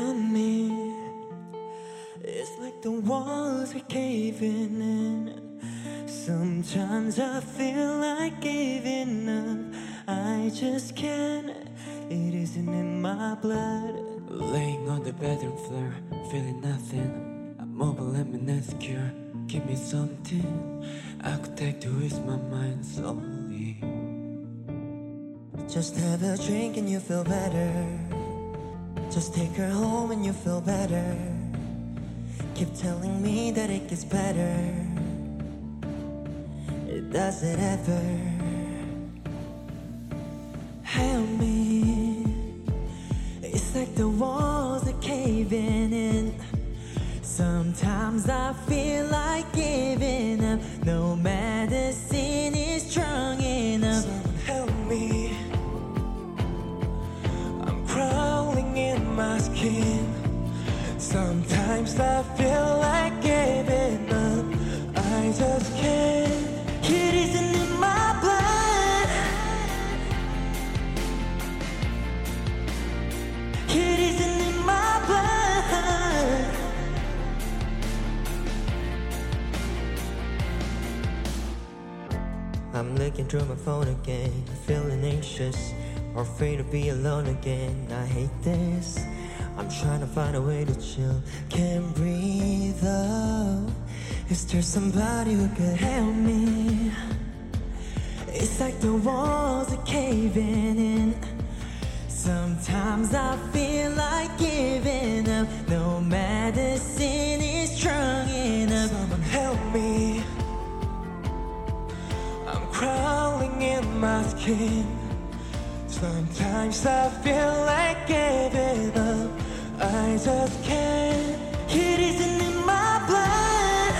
Help me. It's like the walls are caving in. Sometimes I feel like giving up. I just can't. It isn't in my blood. Laying on the bedroom floor, feeling nothing. I'm mobile and insecure. Give me something I could take to ease my mind slowly. Just have a drink and you feel better. Just take her home and you feel better. Keep telling me that it gets better. It does it ever. Help me. It's like the walls are caving in. Sometimes I feel like giving up. No medicine Sometimes I feel like giving up. I just can't. It isn't in my blood. It isn't in my blood. I'm looking through my phone again, feeling anxious or afraid to be alone again. I hate this. I'm trying to find a way to chill, can't breathe. Oh, is there somebody who could help me? It's like the walls are caving in. Sometimes I feel like giving up. No medicine is strong enough. Someone help me. I'm crawling in my skin. Sometimes I feel like giving up. I just can't. It isn't in my blood.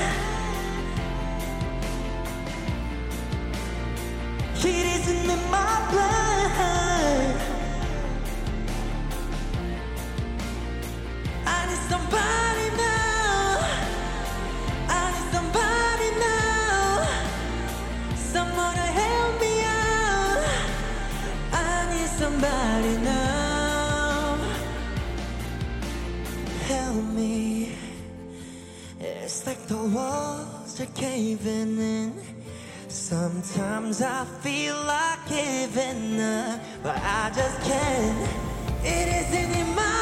It isn't in my blood. I need somebody now. I need somebody now. Someone to help me out. I need somebody now. Me. It's like the walls are caving in. Sometimes I feel like giving up, but I just can't. It isn't in my